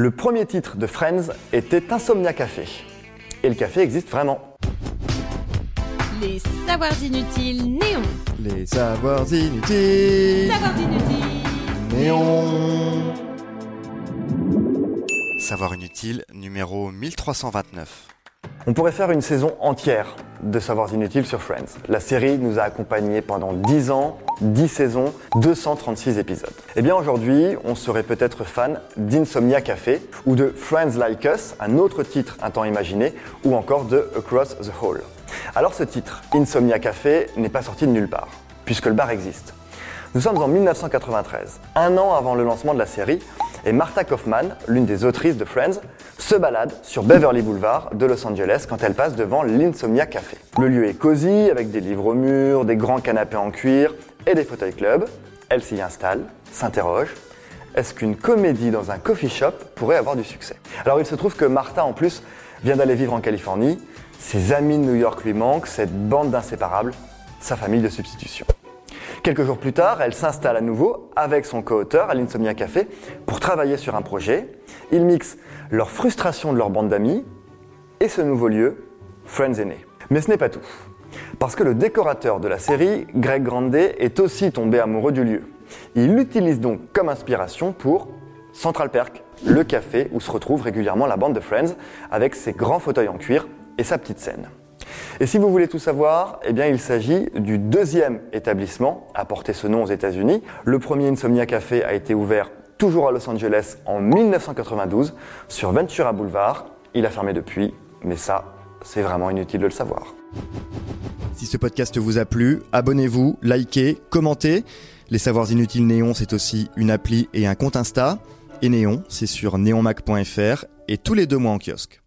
Le premier titre de Friends était Insomnia Café. Et le café existe vraiment. Les savoirs inutiles néons. Les savoirs inutiles. Savoirs inutiles. Néon. Savoir inutile numéro 1329. On pourrait faire une saison entière de Savoirs Inutiles sur Friends. La série nous a accompagnés pendant 10 ans, 10 saisons, 236 épisodes. Eh bien aujourd'hui, on serait peut-être fan d'Insomnia Café ou de Friends Like Us, un autre titre un temps imaginé, ou encore de Across the Hall. Alors ce titre, Insomnia Café, n'est pas sorti de nulle part, puisque le bar existe. Nous sommes en 1993, un an avant le lancement de la série, et Martha Kaufman, l'une des autrices de Friends, se balade sur Beverly Boulevard de Los Angeles quand elle passe devant l'Insomnia Café. Le lieu est cosy, avec des livres au mur, des grands canapés en cuir et des fauteuils club. Elle s'y installe, s'interroge. Est-ce qu'une comédie dans un coffee shop pourrait avoir du succès? Alors il se trouve que Martha, en plus, vient d'aller vivre en Californie. Ses amis de New York lui manquent, cette bande d'inséparables, sa famille de substitution. Quelques jours plus tard, elle s'installe à nouveau avec son co-auteur à l'Insomnia Café pour travailler sur un projet. Ils mixent leur frustration de leur bande d'amis et ce nouveau lieu, Friends est. Mais ce n'est pas tout. Parce que le décorateur de la série, Greg Grande, est aussi tombé amoureux du lieu. Il l'utilise donc comme inspiration pour Central Perk, le café où se retrouve régulièrement la bande de Friends avec ses grands fauteuils en cuir et sa petite scène. Et si vous voulez tout savoir, eh bien il s'agit du deuxième établissement à porter ce nom aux États-Unis. Le premier Insomnia Café a été ouvert toujours à Los Angeles en 1992 sur Ventura Boulevard. Il a fermé depuis, mais ça, c'est vraiment inutile de le savoir. Si ce podcast vous a plu, abonnez-vous, likez, commentez. Les Savoirs Inutiles Néon, c'est aussi une appli et un compte Insta. Et Néon, c'est sur neonmac.fr et tous les deux mois en kiosque.